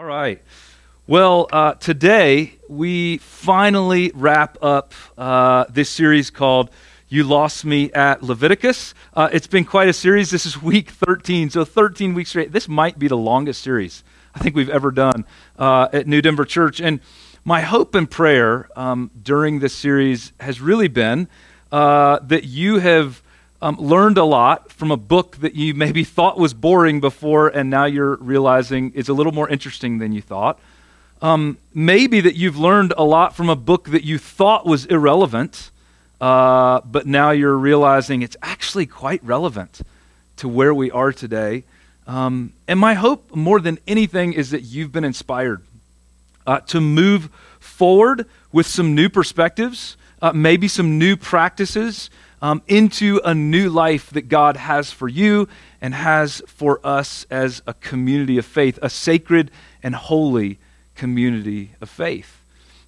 All right. Well, uh, today we finally wrap up uh, this series called You Lost Me at Leviticus. Uh, it's been quite a series. This is week 13, so 13 weeks straight. This might be the longest series I think we've ever done uh, at New Denver Church. And my hope and prayer um, during this series has really been uh, that you have um, learned a lot from a book that you maybe thought was boring before, and now you're realizing is a little more interesting than you thought. Um, maybe that you've learned a lot from a book that you thought was irrelevant, uh, but now you're realizing it's actually quite relevant to where we are today. Um, and my hope, more than anything, is that you've been inspired uh, to move forward with some new perspectives, uh, maybe some new practices um, into a new life that God has for you and has for us as a community of faith, a sacred and holy community of faith.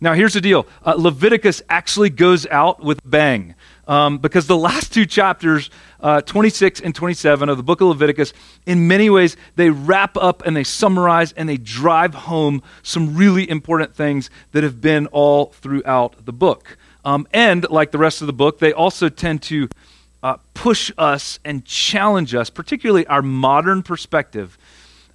Now, here's the deal uh, Leviticus actually goes out with bang um, because the last two chapters, uh, 26 and 27 of the book of Leviticus, in many ways, they wrap up and they summarize and they drive home some really important things that have been all throughout the book. Um, and like the rest of the book, they also tend to uh, push us and challenge us, particularly our modern perspective,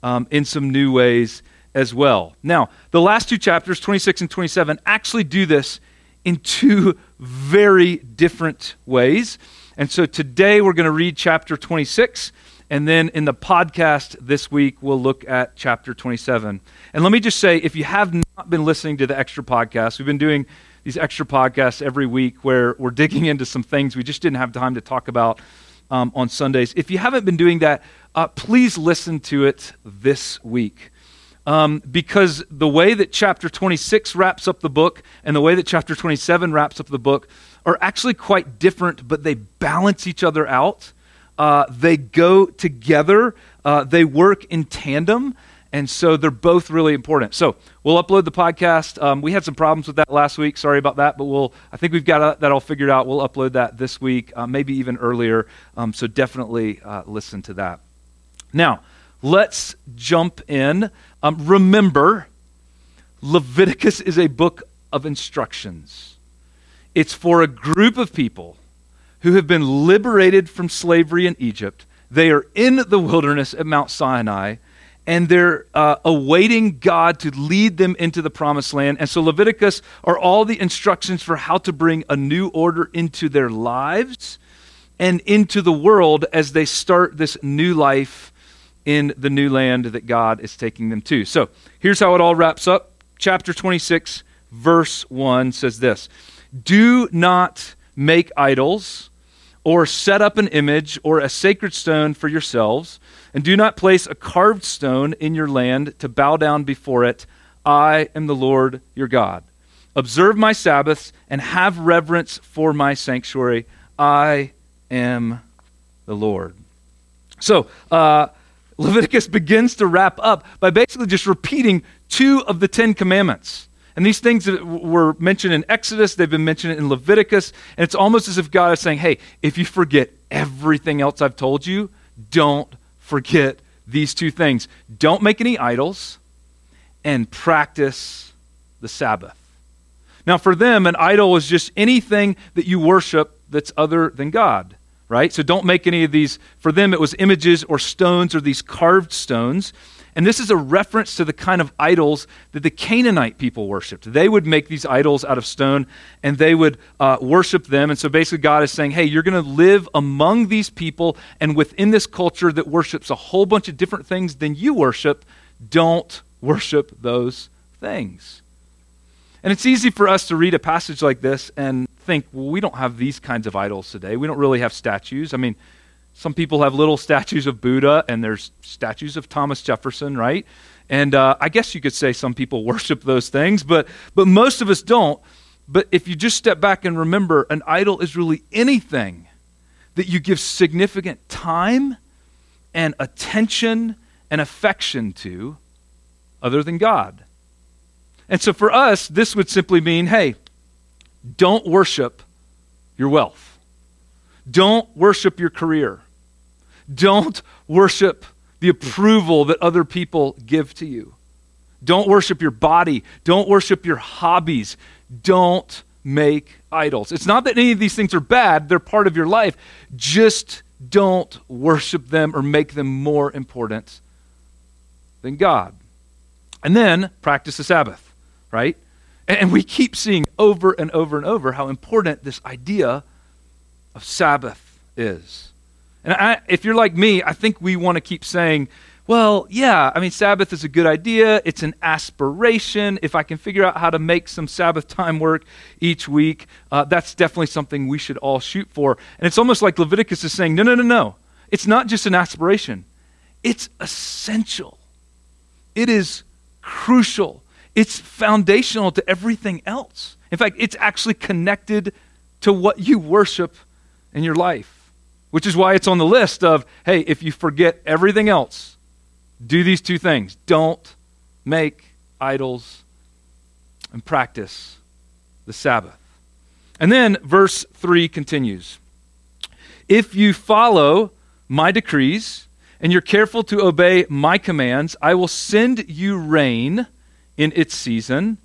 um, in some new ways as well. Now, the last two chapters, 26 and 27, actually do this in two very different ways. And so today we're going to read chapter 26. And then in the podcast this week, we'll look at chapter 27. And let me just say if you have not been listening to the extra podcast, we've been doing these extra podcasts every week where we're digging into some things we just didn't have time to talk about um, on Sundays. If you haven't been doing that, uh, please listen to it this week. Um, because the way that chapter 26 wraps up the book and the way that chapter 27 wraps up the book are actually quite different, but they balance each other out. Uh, they go together, uh, they work in tandem. And so they're both really important. So we'll upload the podcast. Um, we had some problems with that last week. Sorry about that, but we'll. I think we've got that all figured out. We'll upload that this week, uh, maybe even earlier. Um, so definitely uh, listen to that. Now let's jump in. Um, remember, Leviticus is a book of instructions. It's for a group of people who have been liberated from slavery in Egypt. They are in the wilderness at Mount Sinai and they're uh, awaiting God to lead them into the promised land. And so Leviticus are all the instructions for how to bring a new order into their lives and into the world as they start this new life in the new land that God is taking them to. So here's how it all wraps up. Chapter 26, verse 1 says this Do not make idols or set up an image or a sacred stone for yourselves and do not place a carved stone in your land to bow down before it. I am the Lord your God. Observe my Sabbaths and have reverence for my sanctuary. I am the Lord. So, uh, Leviticus begins to wrap up by basically just repeating two of the Ten Commandments. And these things that were mentioned in Exodus, they've been mentioned in Leviticus. And it's almost as if God is saying, hey, if you forget everything else I've told you, don't forget these two things don't make any idols and practice the Sabbath. Now, for them, an idol is just anything that you worship that's other than God, right? So don't make any of these. For them, it was images or stones or these carved stones. And this is a reference to the kind of idols that the Canaanite people worshiped. They would make these idols out of stone and they would uh, worship them. And so basically, God is saying, hey, you're going to live among these people and within this culture that worships a whole bunch of different things than you worship. Don't worship those things. And it's easy for us to read a passage like this and think, well, we don't have these kinds of idols today. We don't really have statues. I mean, some people have little statues of Buddha, and there's statues of Thomas Jefferson, right? And uh, I guess you could say some people worship those things, but, but most of us don't. But if you just step back and remember, an idol is really anything that you give significant time and attention and affection to other than God. And so for us, this would simply mean hey, don't worship your wealth, don't worship your career. Don't worship the approval that other people give to you. Don't worship your body. Don't worship your hobbies. Don't make idols. It's not that any of these things are bad, they're part of your life. Just don't worship them or make them more important than God. And then practice the Sabbath, right? And we keep seeing over and over and over how important this idea of Sabbath is. And I, if you're like me, I think we want to keep saying, well, yeah, I mean, Sabbath is a good idea. It's an aspiration. If I can figure out how to make some Sabbath time work each week, uh, that's definitely something we should all shoot for. And it's almost like Leviticus is saying, no, no, no, no. It's not just an aspiration, it's essential. It is crucial. It's foundational to everything else. In fact, it's actually connected to what you worship in your life, which is why it's on the list of hey, if you forget everything else, do these two things don't make idols and practice the Sabbath. And then verse 3 continues If you follow my decrees and you're careful to obey my commands, I will send you rain in its season,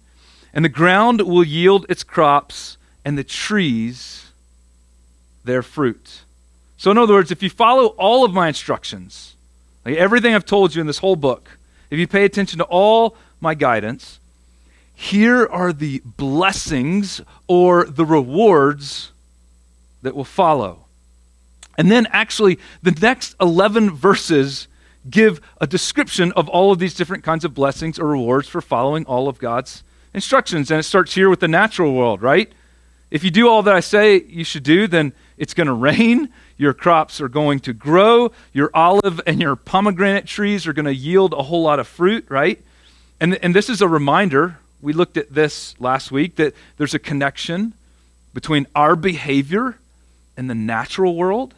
and the ground will yield its crops, and the trees their fruit. So, in other words, if you follow all of my instructions, like everything I've told you in this whole book, if you pay attention to all my guidance, here are the blessings or the rewards that will follow. And then, actually, the next 11 verses give a description of all of these different kinds of blessings or rewards for following all of God's instructions. And it starts here with the natural world, right? If you do all that I say you should do, then it's going to rain, your crops are going to grow, your olive and your pomegranate trees are going to yield a whole lot of fruit, right? And, and this is a reminder. We looked at this last week that there's a connection between our behavior and the natural world,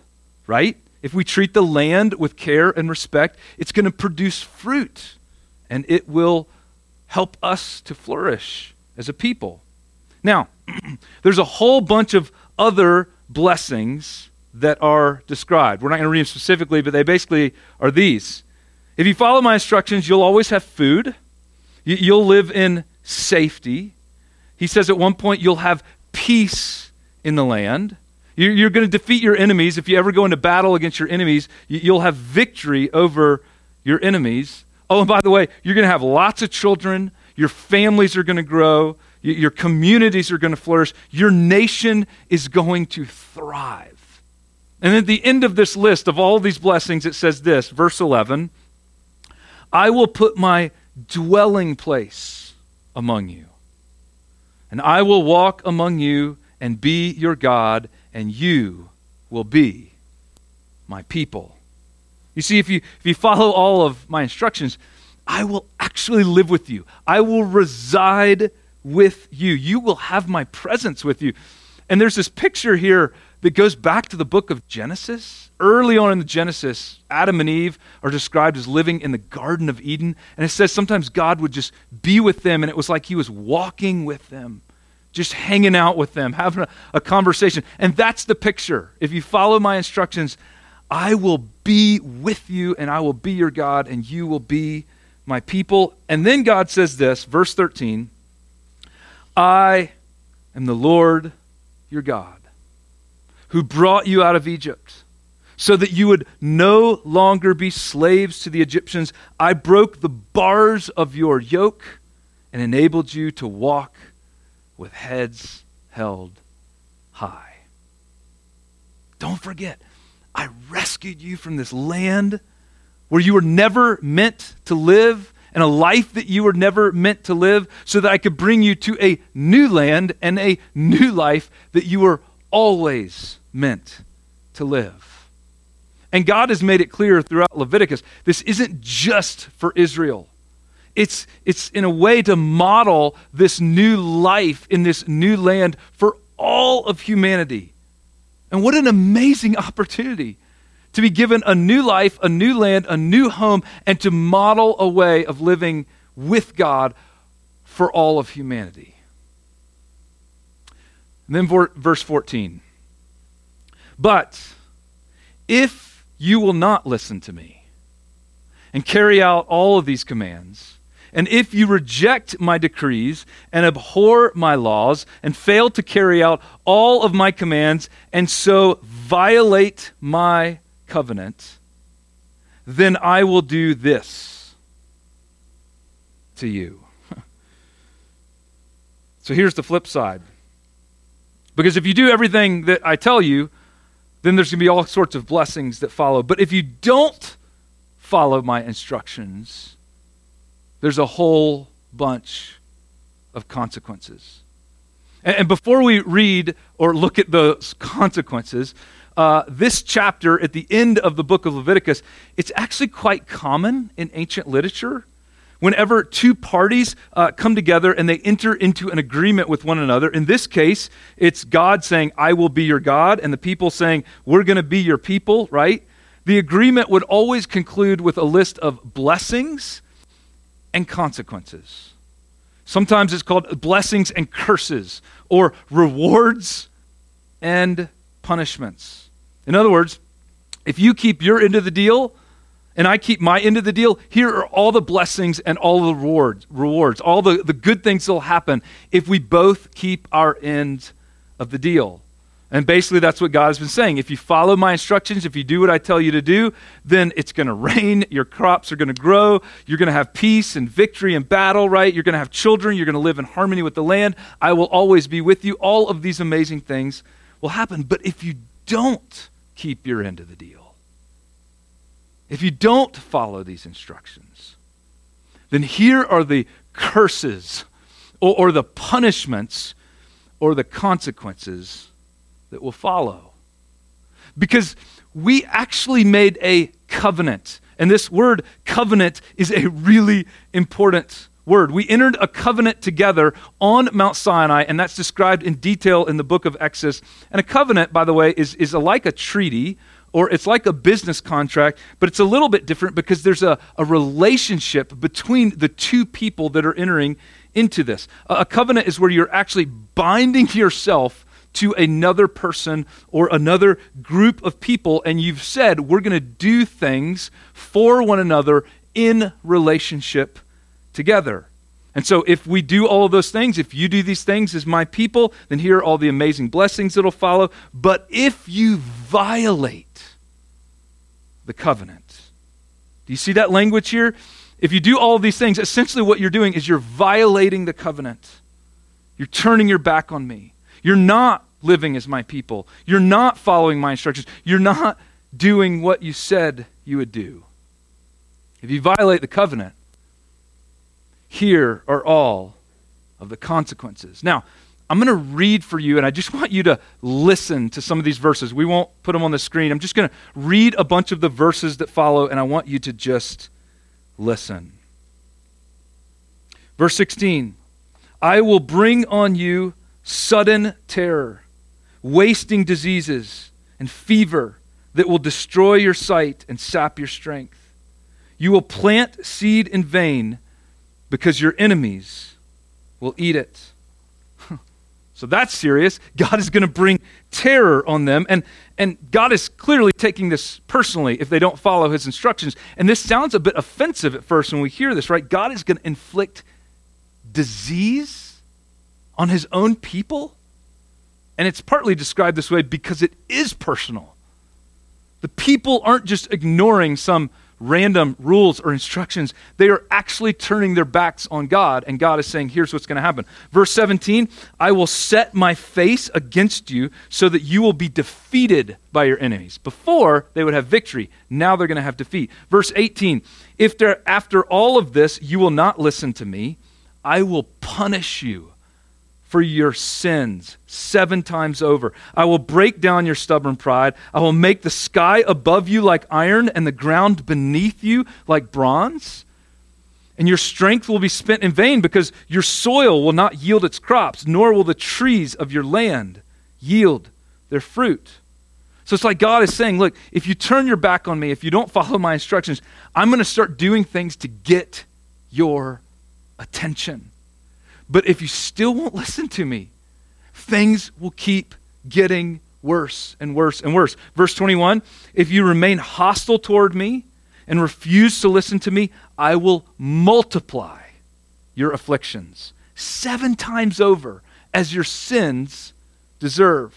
right? If we treat the land with care and respect, it's going to produce fruit and it will help us to flourish as a people. Now, there's a whole bunch of other blessings that are described. We're not going to read them specifically, but they basically are these. If you follow my instructions, you'll always have food, you'll live in safety. He says at one point, you'll have peace in the land. You're going to defeat your enemies. If you ever go into battle against your enemies, you'll have victory over your enemies. Oh, and by the way, you're going to have lots of children. Your families are going to grow. Your communities are going to flourish. Your nation is going to thrive. And at the end of this list of all these blessings, it says this, verse 11 I will put my dwelling place among you, and I will walk among you and be your God, and you will be my people. You see, if you, if you follow all of my instructions, I will actually live with you. I will reside with you. You will have my presence with you. And there's this picture here that goes back to the book of Genesis. Early on in the Genesis, Adam and Eve are described as living in the Garden of Eden. And it says sometimes God would just be with them, and it was like he was walking with them, just hanging out with them, having a, a conversation. And that's the picture. If you follow my instructions, I will be with you, and I will be your God, and you will be my people. And then God says this, verse 13 I am the Lord your God, who brought you out of Egypt, so that you would no longer be slaves to the Egyptians. I broke the bars of your yoke and enabled you to walk with heads held high. Don't forget, I rescued you from this land where you were never meant to live and a life that you were never meant to live, so that I could bring you to a new land and a new life that you were always meant to live. And God has made it clear throughout Leviticus this isn't just for Israel. It's, it's in a way to model this new life in this new land for all of humanity. And what an amazing opportunity to be given a new life, a new land, a new home, and to model a way of living with God for all of humanity. And then verse 14. But if you will not listen to me and carry out all of these commands, And if you reject my decrees and abhor my laws and fail to carry out all of my commands and so violate my covenant, then I will do this to you. so here's the flip side. Because if you do everything that I tell you, then there's going to be all sorts of blessings that follow. But if you don't follow my instructions, there's a whole bunch of consequences. And, and before we read or look at those consequences, uh, this chapter at the end of the book of Leviticus, it's actually quite common in ancient literature. Whenever two parties uh, come together and they enter into an agreement with one another, in this case, it's God saying, I will be your God, and the people saying, We're going to be your people, right? The agreement would always conclude with a list of blessings and consequences. Sometimes it's called blessings and curses, or rewards and punishments. In other words, if you keep your end of the deal and I keep my end of the deal, here are all the blessings and all the rewards, rewards all the, the good things that will happen if we both keep our end of the deal. And basically, that's what God has been saying. If you follow my instructions, if you do what I tell you to do, then it's going to rain, your crops are going to grow, you're going to have peace and victory and battle, right? You're going to have children, you're going to live in harmony with the land. I will always be with you. All of these amazing things will happen. But if you don't, keep your end of the deal. If you don't follow these instructions, then here are the curses or, or the punishments or the consequences that will follow. Because we actually made a covenant. And this word covenant is a really important word. We entered a covenant together on Mount Sinai, and that's described in detail in the book of Exodus. And a covenant, by the way, is, is like a treaty or it's like a business contract, but it's a little bit different because there's a, a relationship between the two people that are entering into this. A, a covenant is where you're actually binding yourself to another person or another group of people, and you've said, We're going to do things for one another in relationship together. And so, if we do all of those things, if you do these things as my people, then here are all the amazing blessings that'll follow. But if you violate the covenant, do you see that language here? If you do all of these things, essentially what you're doing is you're violating the covenant. You're turning your back on me. You're not living as my people. You're not following my instructions. You're not doing what you said you would do. If you violate the covenant, here are all of the consequences. Now, I'm going to read for you, and I just want you to listen to some of these verses. We won't put them on the screen. I'm just going to read a bunch of the verses that follow, and I want you to just listen. Verse 16 I will bring on you sudden terror, wasting diseases, and fever that will destroy your sight and sap your strength. You will plant seed in vain because your enemies will eat it. So that's serious. God is going to bring terror on them. And, and God is clearly taking this personally if they don't follow his instructions. And this sounds a bit offensive at first when we hear this, right? God is going to inflict disease on his own people. And it's partly described this way because it is personal. The people aren't just ignoring some random rules or instructions. They are actually turning their backs on God, and God is saying, Here's what's going to happen. Verse 17 I will set my face against you so that you will be defeated by your enemies. Before, they would have victory. Now they're going to have defeat. Verse 18 If after all of this you will not listen to me, I will punish you for your sins seven times over. I will break down your stubborn pride. I will make the sky above you like iron and the ground beneath you like bronze. And your strength will be spent in vain because your soil will not yield its crops, nor will the trees of your land yield their fruit. So it's like God is saying, look, if you turn your back on me, if you don't follow my instructions, I'm going to start doing things to get your attention. But if you still won't listen to me, things will keep getting worse and worse and worse. Verse 21 If you remain hostile toward me and refuse to listen to me, I will multiply your afflictions seven times over as your sins deserve.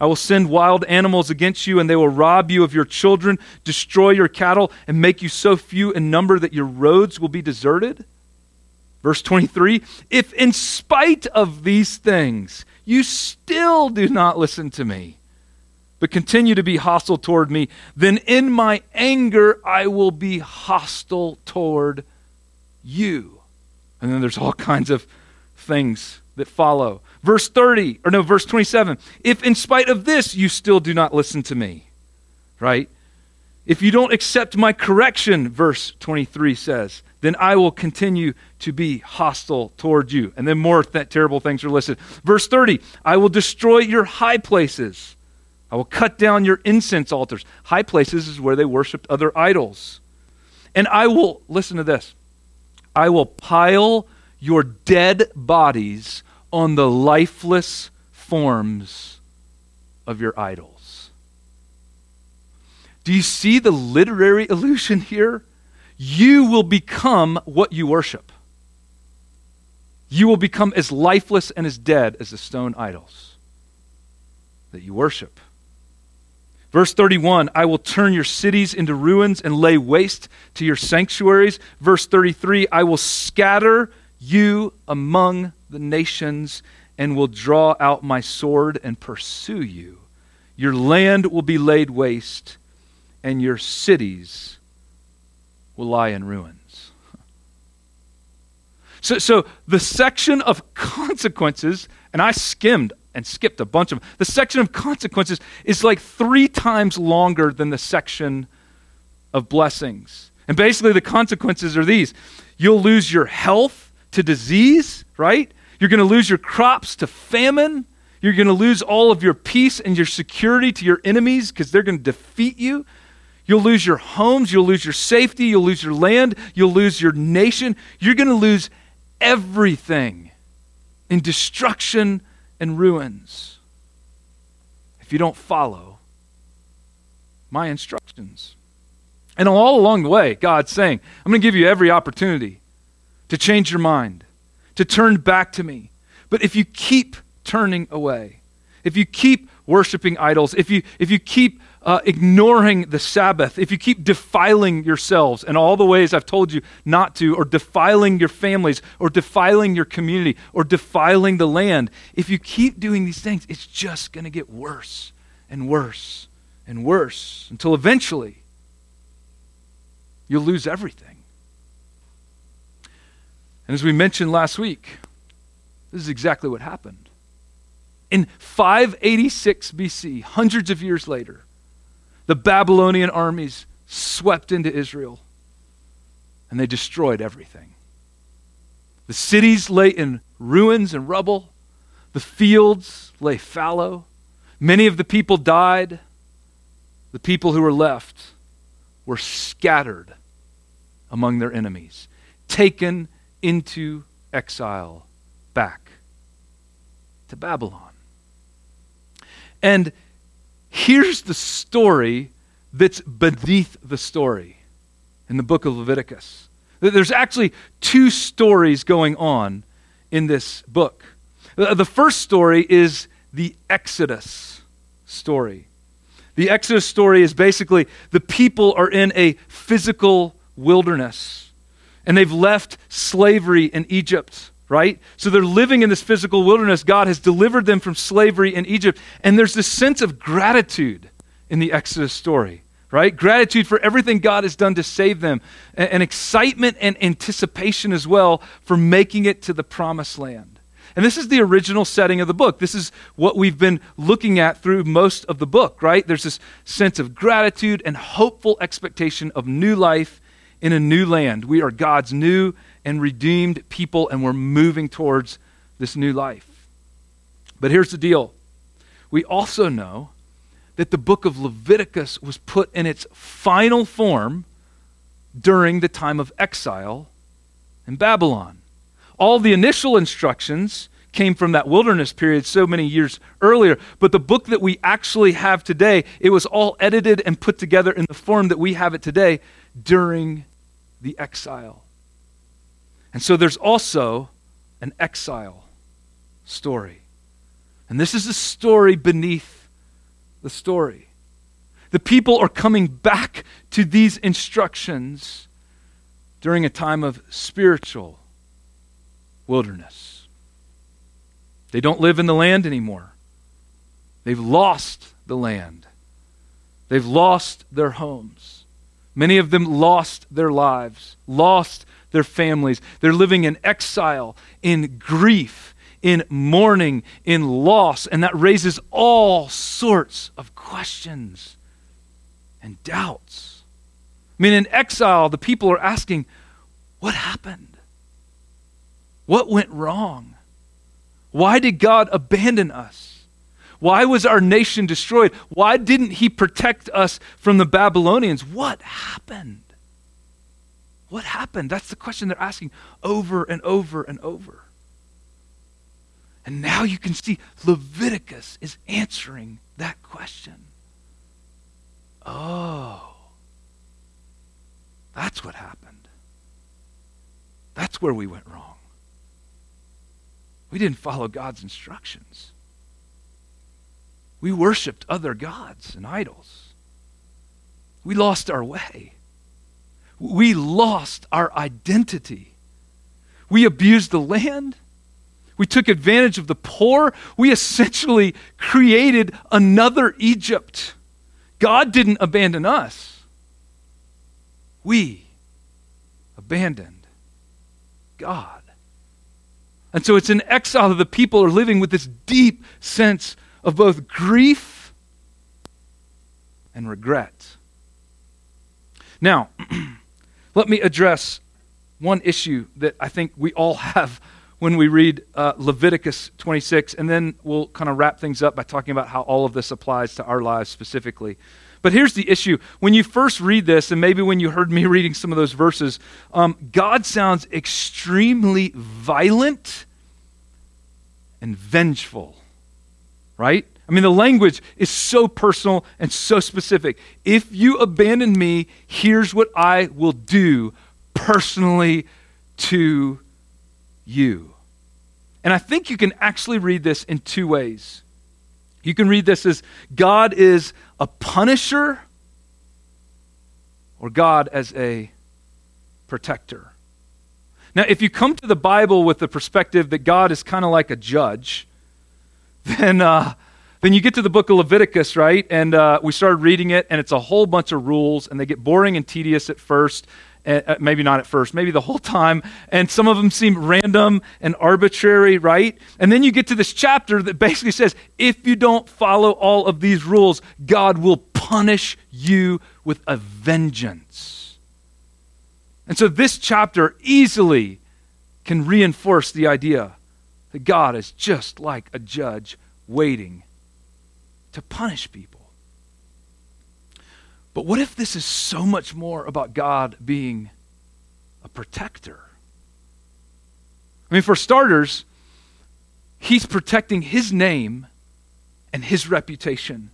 I will send wild animals against you, and they will rob you of your children, destroy your cattle, and make you so few in number that your roads will be deserted. Verse 23 If in spite of these things you still do not listen to me, but continue to be hostile toward me, then in my anger I will be hostile toward you. And then there's all kinds of things that follow. Verse 30, or no, verse 27. If in spite of this you still do not listen to me, right? If you don't accept my correction, verse 23 says, then I will continue to be hostile toward you. And then more terrible things are listed. Verse 30 I will destroy your high places. I will cut down your incense altars. High places is where they worshiped other idols. And I will, listen to this, I will pile your dead bodies on the lifeless forms of your idols. Do you see the literary illusion here? You will become what you worship. You will become as lifeless and as dead as the stone idols that you worship. Verse 31 I will turn your cities into ruins and lay waste to your sanctuaries. Verse 33 I will scatter you among the nations and will draw out my sword and pursue you. Your land will be laid waste, and your cities will lie in ruins. So, so the section of consequences, and I skimmed and skipped a bunch of them. The section of consequences is like three times longer than the section of blessings. And basically, the consequences are these you'll lose your health to disease, right? You're going to lose your crops to famine. You're going to lose all of your peace and your security to your enemies because they're going to defeat you. You'll lose your homes. You'll lose your safety. You'll lose your land. You'll lose your nation. You're going to lose everything in destruction and ruins if you don't follow my instructions. And all along the way, God's saying, I'm going to give you every opportunity to change your mind, to turn back to me. But if you keep turning away, if you keep worshiping idols, if you, if you keep uh, ignoring the Sabbath, if you keep defiling yourselves in all the ways I've told you not to, or defiling your families, or defiling your community, or defiling the land, if you keep doing these things, it's just going to get worse and worse and worse until eventually you'll lose everything. And as we mentioned last week, this is exactly what happened. In 586 BC, hundreds of years later, the Babylonian armies swept into Israel and they destroyed everything. The cities lay in ruins and rubble, the fields lay fallow. Many of the people died. The people who were left were scattered among their enemies, taken into exile back to Babylon. And here's the story that's beneath the story in the book of Leviticus. There's actually two stories going on in this book. The first story is the Exodus story. The Exodus story is basically the people are in a physical wilderness and they've left slavery in Egypt, right? So they're living in this physical wilderness. God has delivered them from slavery in Egypt. And there's this sense of gratitude in the Exodus story, right? Gratitude for everything God has done to save them, and, excitement and anticipation as well for making it to the promised land. And this is the original setting of the book. This is what we've been looking at through most of the book, right? There's this sense of gratitude and hopeful expectation of new life in a new land. We are God's new and redeemed people, and we're moving towards this new life. But here's the deal we also know that the book of Leviticus was put in its final form during the time of exile in Babylon. All the initial instructions came from that wilderness period so many years earlier. But the book that we actually have today, it was all edited and put together in the form that we have it today during the exile. And so there's also an exile story. And this is a story beneath the story. The people are coming back to these instructions during a time of spiritual wilderness. They don't live in the land anymore. They've lost the land. They've lost their homes. Many of them lost their lives, lost their families. They're living in exile, in grief, in mourning, in loss, and that raises all sorts of questions and doubts. I mean, in exile, the people are asking, What happened? What went wrong? Why did God abandon us? Why was our nation destroyed? Why didn't He protect us from the Babylonians? What happened? What happened? That's the question they're asking over and over and over. And now you can see Leviticus is answering that question. Oh, that's what happened. That's where we went wrong. We didn't follow God's instructions. We worshiped other gods and idols. We lost our way. We lost our identity. We abused the land. We took advantage of the poor. We essentially created another Egypt. God didn't abandon us, we abandoned God. And so it's in exile that the people are living with this deep sense of both grief and regret. Now, let me address one issue that I think we all have when we read uh, Leviticus 26, and then we'll kind of wrap things up by talking about how all of this applies to our lives specifically. But here's the issue. When you first read this, and maybe when you heard me reading some of those verses, um, God sounds extremely violent and vengeful, right? I mean, the language is so personal and so specific. If you abandon me, here's what I will do personally to you. And I think you can actually read this in two ways. You can read this as God is a punisher or God as a protector. Now, if you come to the Bible with the perspective that God is kind of like a judge, then, uh, then you get to the book of Leviticus, right? And uh, we started reading it, and it's a whole bunch of rules, and they get boring and tedious at first. Uh, maybe not at first, maybe the whole time. And some of them seem random and arbitrary, right? And then you get to this chapter that basically says if you don't follow all of these rules, God will punish you with a vengeance. And so this chapter easily can reinforce the idea that God is just like a judge waiting to punish people. But what if this is so much more about God being a protector? I mean, for starters, he's protecting his name and his reputation.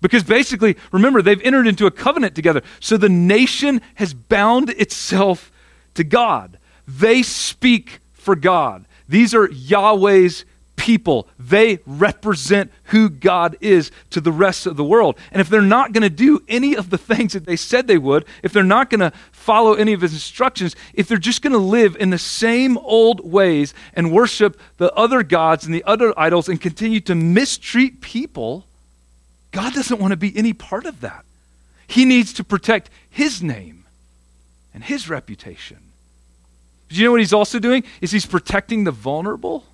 Because basically, remember, they've entered into a covenant together. So the nation has bound itself to God. They speak for God. These are Yahweh's people. They represent who God is to the rest of the world. And if they're not going to do any of the things that they said they would, if they're not going to follow any of his instructions, if they're just going to live in the same old ways and worship the other gods and the other idols and continue to mistreat people, God doesn't want to be any part of that. He needs to protect his name and his reputation. But you know what he's also doing? Is he's protecting the vulnerable?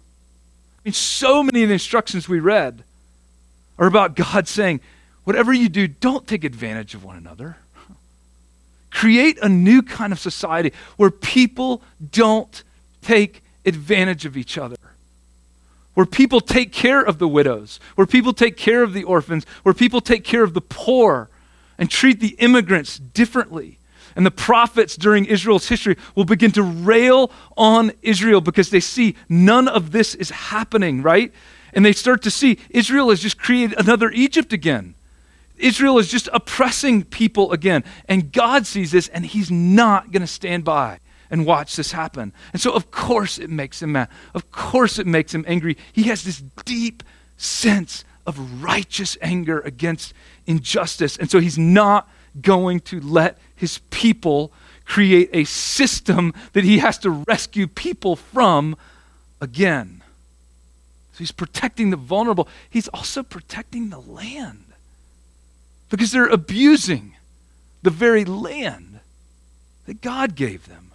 I mean, so many of the instructions we read are about God saying, whatever you do, don't take advantage of one another. Create a new kind of society where people don't take advantage of each other. Where people take care of the widows, where people take care of the orphans, where people take care of the poor and treat the immigrants differently. And the prophets during Israel's history will begin to rail on Israel because they see none of this is happening, right? And they start to see Israel has just created another Egypt again. Israel is just oppressing people again. And God sees this and he's not going to stand by and watch this happen. And so, of course, it makes him mad. Of course, it makes him angry. He has this deep sense of righteous anger against injustice. And so, he's not going to let his people create a system that he has to rescue people from again. So, he's protecting the vulnerable, he's also protecting the land because they're abusing the very land that God gave them.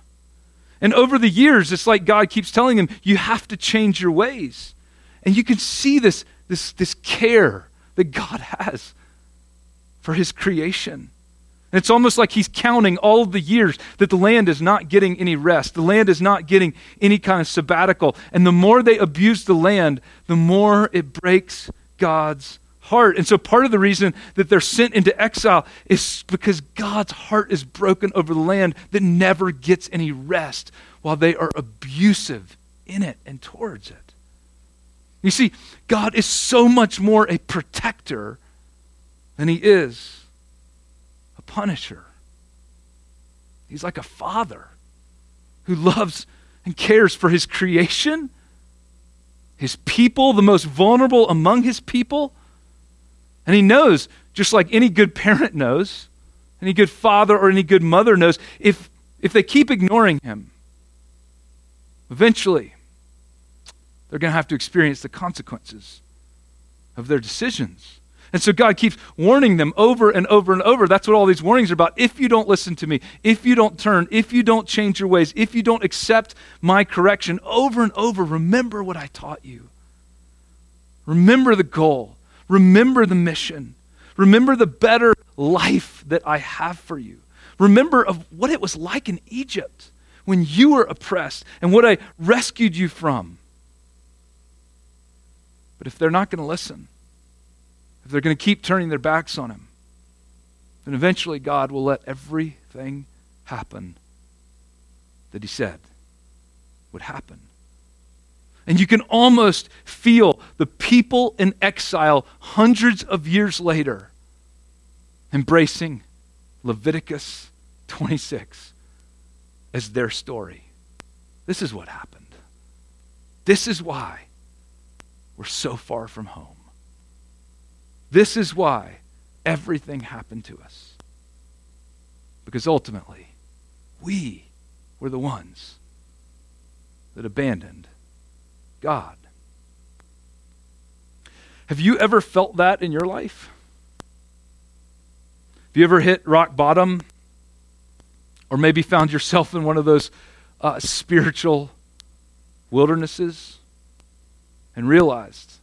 And over the years, it's like God keeps telling them, you have to change your ways. And you can see this, this, this care that God has for his creation. It's almost like he's counting all the years that the land is not getting any rest. The land is not getting any kind of sabbatical. And the more they abuse the land, the more it breaks God's heart. And so part of the reason that they're sent into exile is because God's heart is broken over the land that never gets any rest while they are abusive in it and towards it. You see, God is so much more a protector than he is punisher. He's like a father who loves and cares for his creation, his people, the most vulnerable among his people and he knows, just like any good parent knows, any good father or any good mother knows, if, if they keep ignoring him, eventually they're going to have to experience the consequences of their decisions. And so God keeps warning them over and over and over. That's what all these warnings are about. If you don't listen to me, if you don't turn, if you don't change your ways, if you don't accept my correction, over and over, remember what I taught you. Remember the goal. Remember the mission. Remember the better life that I have for you. Remember of what it was like in Egypt when you were oppressed and what I rescued you from. But if they're not going to listen, if they're going to keep turning their backs on him, then eventually God will let everything happen that he said would happen. And you can almost feel the people in exile hundreds of years later embracing Leviticus 26 as their story. This is what happened. This is why we're so far from home. This is why everything happened to us. Because ultimately, we were the ones that abandoned God. Have you ever felt that in your life? Have you ever hit rock bottom? Or maybe found yourself in one of those uh, spiritual wildernesses and realized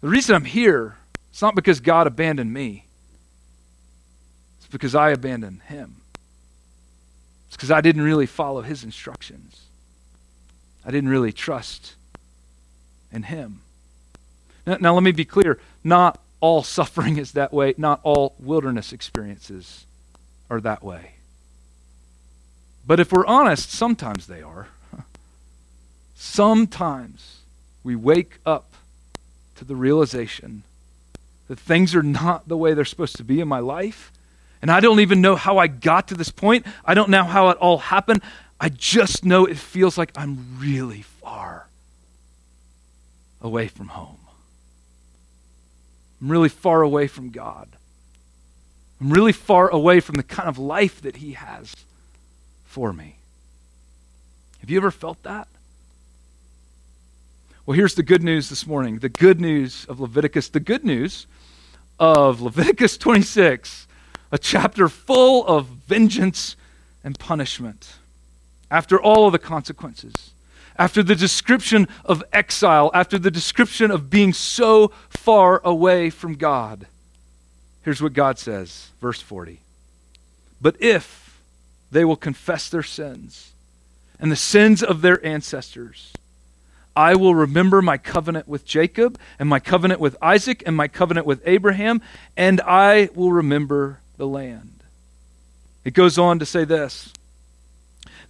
the reason I'm here, it's not because God abandoned me, it's because I abandoned Him. It's because I didn't really follow His instructions. I didn't really trust in him. Now, now, let me be clear not all suffering is that way, not all wilderness experiences are that way. But if we're honest, sometimes they are. Sometimes we wake up to the realization that things are not the way they're supposed to be in my life. And I don't even know how I got to this point. I don't know how it all happened. I just know it feels like I'm really far away from home. I'm really far away from God. I'm really far away from the kind of life that He has for me. Have you ever felt that? Well, here's the good news this morning the good news of Leviticus, the good news of Leviticus 26, a chapter full of vengeance and punishment after all of the consequences, after the description of exile, after the description of being so far away from God. Here's what God says, verse 40. But if they will confess their sins and the sins of their ancestors, I will remember my covenant with Jacob and my covenant with Isaac and my covenant with Abraham, and I will remember the land. It goes on to say this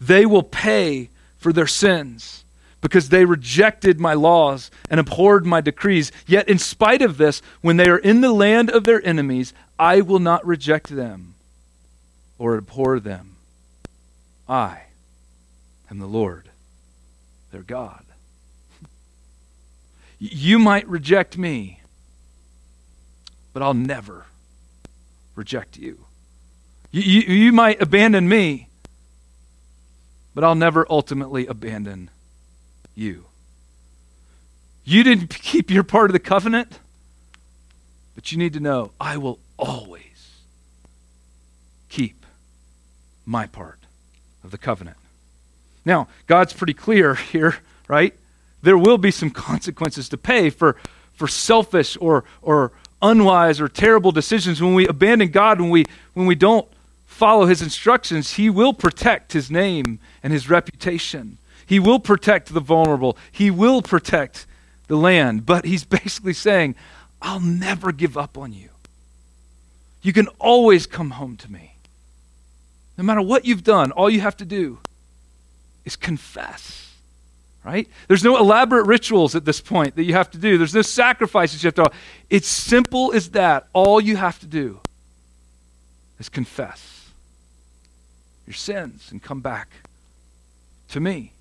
they will pay for their sins because they rejected my laws and abhorred my decrees. Yet, in spite of this, when they are in the land of their enemies, I will not reject them or abhor them. I am the Lord, their God. You might reject me, but I'll never reject you. You, you, you might abandon me, but I'll never ultimately abandon you. You didn't keep your part of the covenant, but you need to know I will always keep my part of the covenant. Now, God's pretty clear here, right? There will be some consequences to pay for, for selfish or, or unwise or terrible decisions when we abandon God, when we, when we don't follow his instructions, he will protect his name and his reputation. He will protect the vulnerable. He will protect the land. But he's basically saying, I'll never give up on you. You can always come home to me. No matter what you've done, all you have to do is confess. Right? There's no elaborate rituals at this point that you have to do. There's no sacrifices you have to. It's simple as that. All you have to do is confess your sins and come back to me.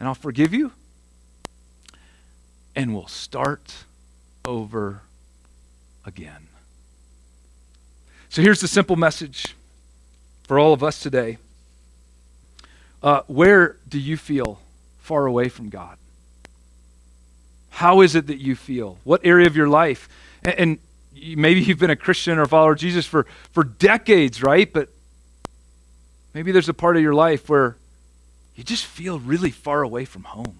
And I'll forgive you. And we'll start over again. So here's the simple message for all of us today. Uh, where do you feel far away from God? How is it that you feel? What area of your life? And, and maybe you've been a Christian or a follower of Jesus for, for decades, right? But maybe there's a part of your life where you just feel really far away from home.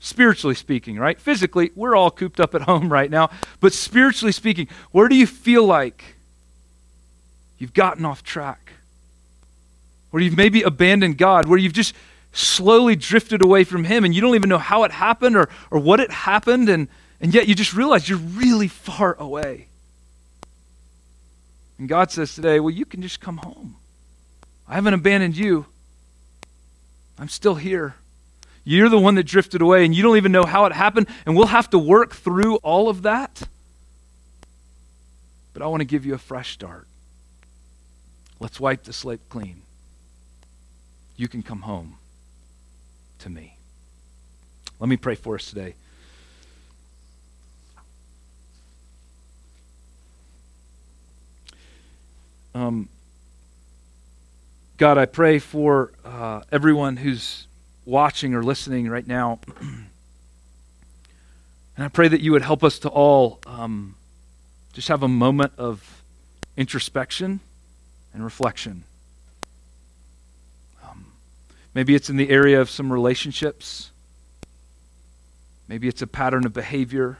Spiritually speaking, right? Physically, we're all cooped up at home right now. But spiritually speaking, where do you feel like you've gotten off track? Where you've maybe abandoned God, where you've just slowly drifted away from Him and you don't even know how it happened or, or what it happened, and, and yet you just realize you're really far away. And God says today, well, you can just come home. I haven't abandoned you. I'm still here. You're the one that drifted away, and you don't even know how it happened, and we'll have to work through all of that. But I want to give you a fresh start. Let's wipe the slate clean. You can come home to me. Let me pray for us today. Um, God, I pray for uh, everyone who's watching or listening right now. and I pray that you would help us to all um, just have a moment of introspection and reflection. Maybe it's in the area of some relationships. Maybe it's a pattern of behavior.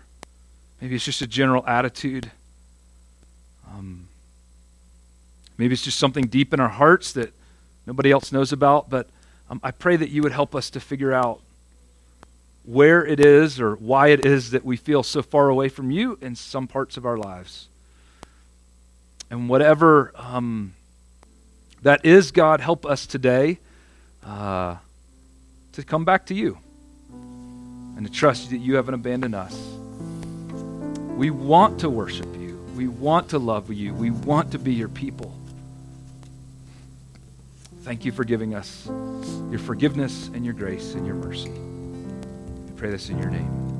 Maybe it's just a general attitude. Um, maybe it's just something deep in our hearts that nobody else knows about. But um, I pray that you would help us to figure out where it is or why it is that we feel so far away from you in some parts of our lives. And whatever um, that is, God, help us today uh, to come back to you and to trust that you haven't abandoned us. We want to worship you. We want to love you. We want to be your people. Thank you for giving us your forgiveness and your grace and your mercy. We pray this in your name.